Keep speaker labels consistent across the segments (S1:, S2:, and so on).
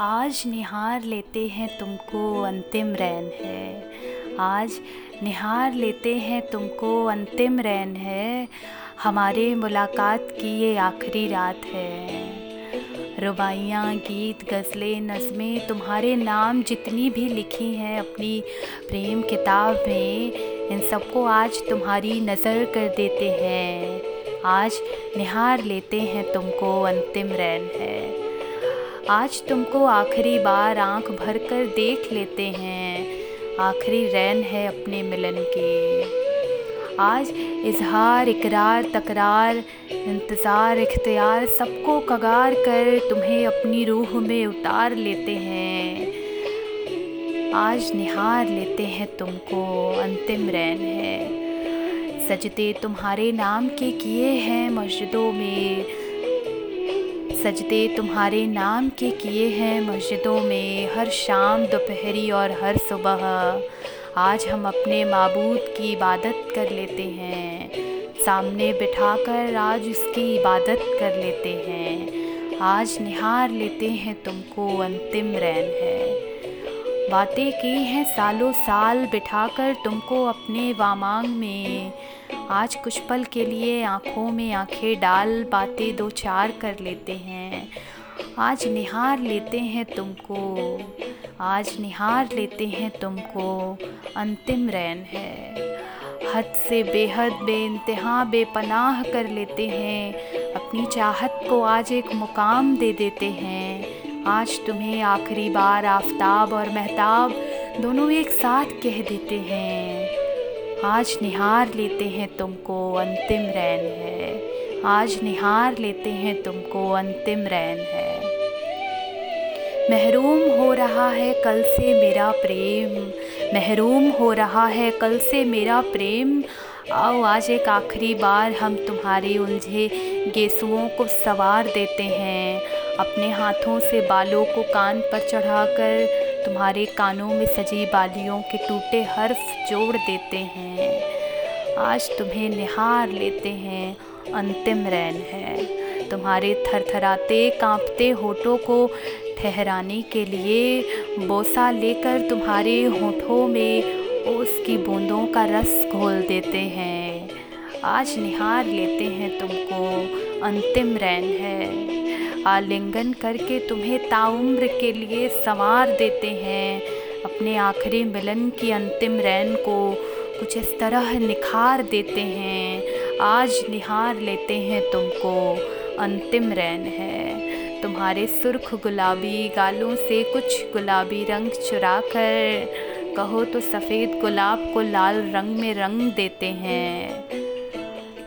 S1: आज निहार लेते हैं तुमको अंतिम रैन है। आज निहार लेते हैं तुमको अंतिम रैन है। हमारे मुलाकात की ये आखिरी रात है। रुबाइयाँ, गीत, गज़लें, नज़में तुम्हारे नाम जितनी भी लिखी हैं अपनी प्रेम किताब में, इन सबको आज तुम्हारी नज़र कर देते हैं। आज निहार लेते हैं तुमको अंतिम रैन है। आज तुमको आखिरी बार आँख भर कर देख लेते हैं। आखिरी रैन है अपने मिलन के। आज इजहार, इकरार, तकरार, इंतज़ार, इख्तियार सबको कगार कर तुम्हें अपनी रूह में उतार लेते हैं। आज निहार लेते हैं तुमको, अंतिम रैन है। सजदे तुम्हारे नाम के किए हैं मस्जिदों में। सजदे तुम्हारे नाम के किए हैं मस्जिदों में हर शाम दोपहरी और हर सुबह। आज हम अपने मबूद की इबादत कर लेते हैं। सामने बिठाकर आज उसकी इबादत कर लेते हैं। आज निहार लेते हैं तुमको अंतिम रैन है। बातें की हैं सालों साल बिठाकर तुमको अपने वामांग में। आज कुछ पल के लिए आँखों में आँखें डाल बातें दो चार कर लेते हैं। आज निहार लेते हैं तुमको। आज निहार लेते हैं तुमको। अंतिम रैन है। हद से बेहद बेानतहा बेपनाह कर लेते हैं। अपनी चाहत को आज एक मुकाम दे देते हैं। आज तुम्हें आखिरी बार आफताब और महताब दोनों एक साथ कह देते हैं। आज निहार लेते हैं तुमको अंतिम रैन है। आज निहार लेते हैं तुमको अंतिम रैन है। महरूम हो रहा है कल से मेरा प्रेम। महरूम हो रहा है कल से मेरा प्रेम। आओ आज एक आखिरी बार हम तुम्हारे उलझे गेसुओं को सवार देते हैं। अपने हाथों से बालों को कान पर चढ़ाकर तुम्हारे कानों में सजी बालियों के टूटे हर्फ जोड़ देते हैं। आज तुम्हें निहार लेते हैं, अंतिम रैन है। तुम्हारे थरथराते कांपते होठों को ठहराने के लिए बोसा लेकर तुम्हारे होठों में उसकी बूंदों का रस घोल देते हैं। आज निहार लेते हैं तुमको, अंतिम रैन है। आलिंगन करके तुम्हें ताउम्र के लिए संवार देते हैं। अपने आखिरी मिलन की अंतिम रैन को कुछ इस तरह निखार देते हैं। आज निहार लेते हैं तुमको। अंतिम रैन है। तुम्हारे सुर्ख गुलाबी गालों से कुछ गुलाबी रंग चुरा कर कहो तो सफ़ेद गुलाब को लाल रंग में रंग देते हैं।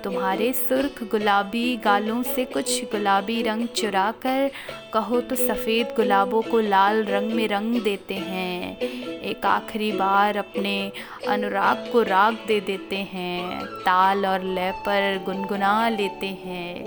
S1: तुम्हारे सुर्ख गुलाबी गालों से कुछ गुलाबी रंग चुरा कर कहो तो सफ़ेद गुलाबों को लाल रंग में रंग देते हैं। एक आखिरी बार अपने अनुराग को राग दे देते हैं। ताल और लय पर गुनगुना लेते हैं।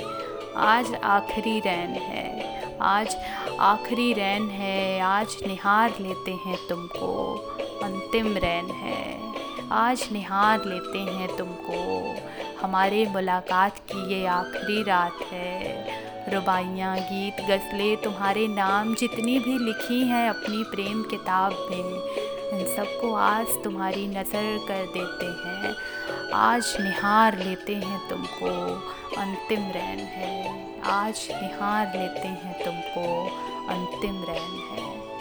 S1: आज आखिरी रैन है। आज आखिरी रैन है। आज निहार लेते हैं तुमको। अंतिम रैन है। आज निहार लेते हैं तुमको। हमारे मुलाकात की ये आखिरी रात है। रुबाइयाँ, गीत, गज़लें तुम्हारे नाम जितनी भी लिखी हैं अपनी प्रेम किताब में, इन सबको आज तुम्हारी नज़र कर देते हैं। आज निहार लेते हैं तुमको। अंतिम रैन है। आज निहार लेते हैं तुमको। अंतिम रैन है।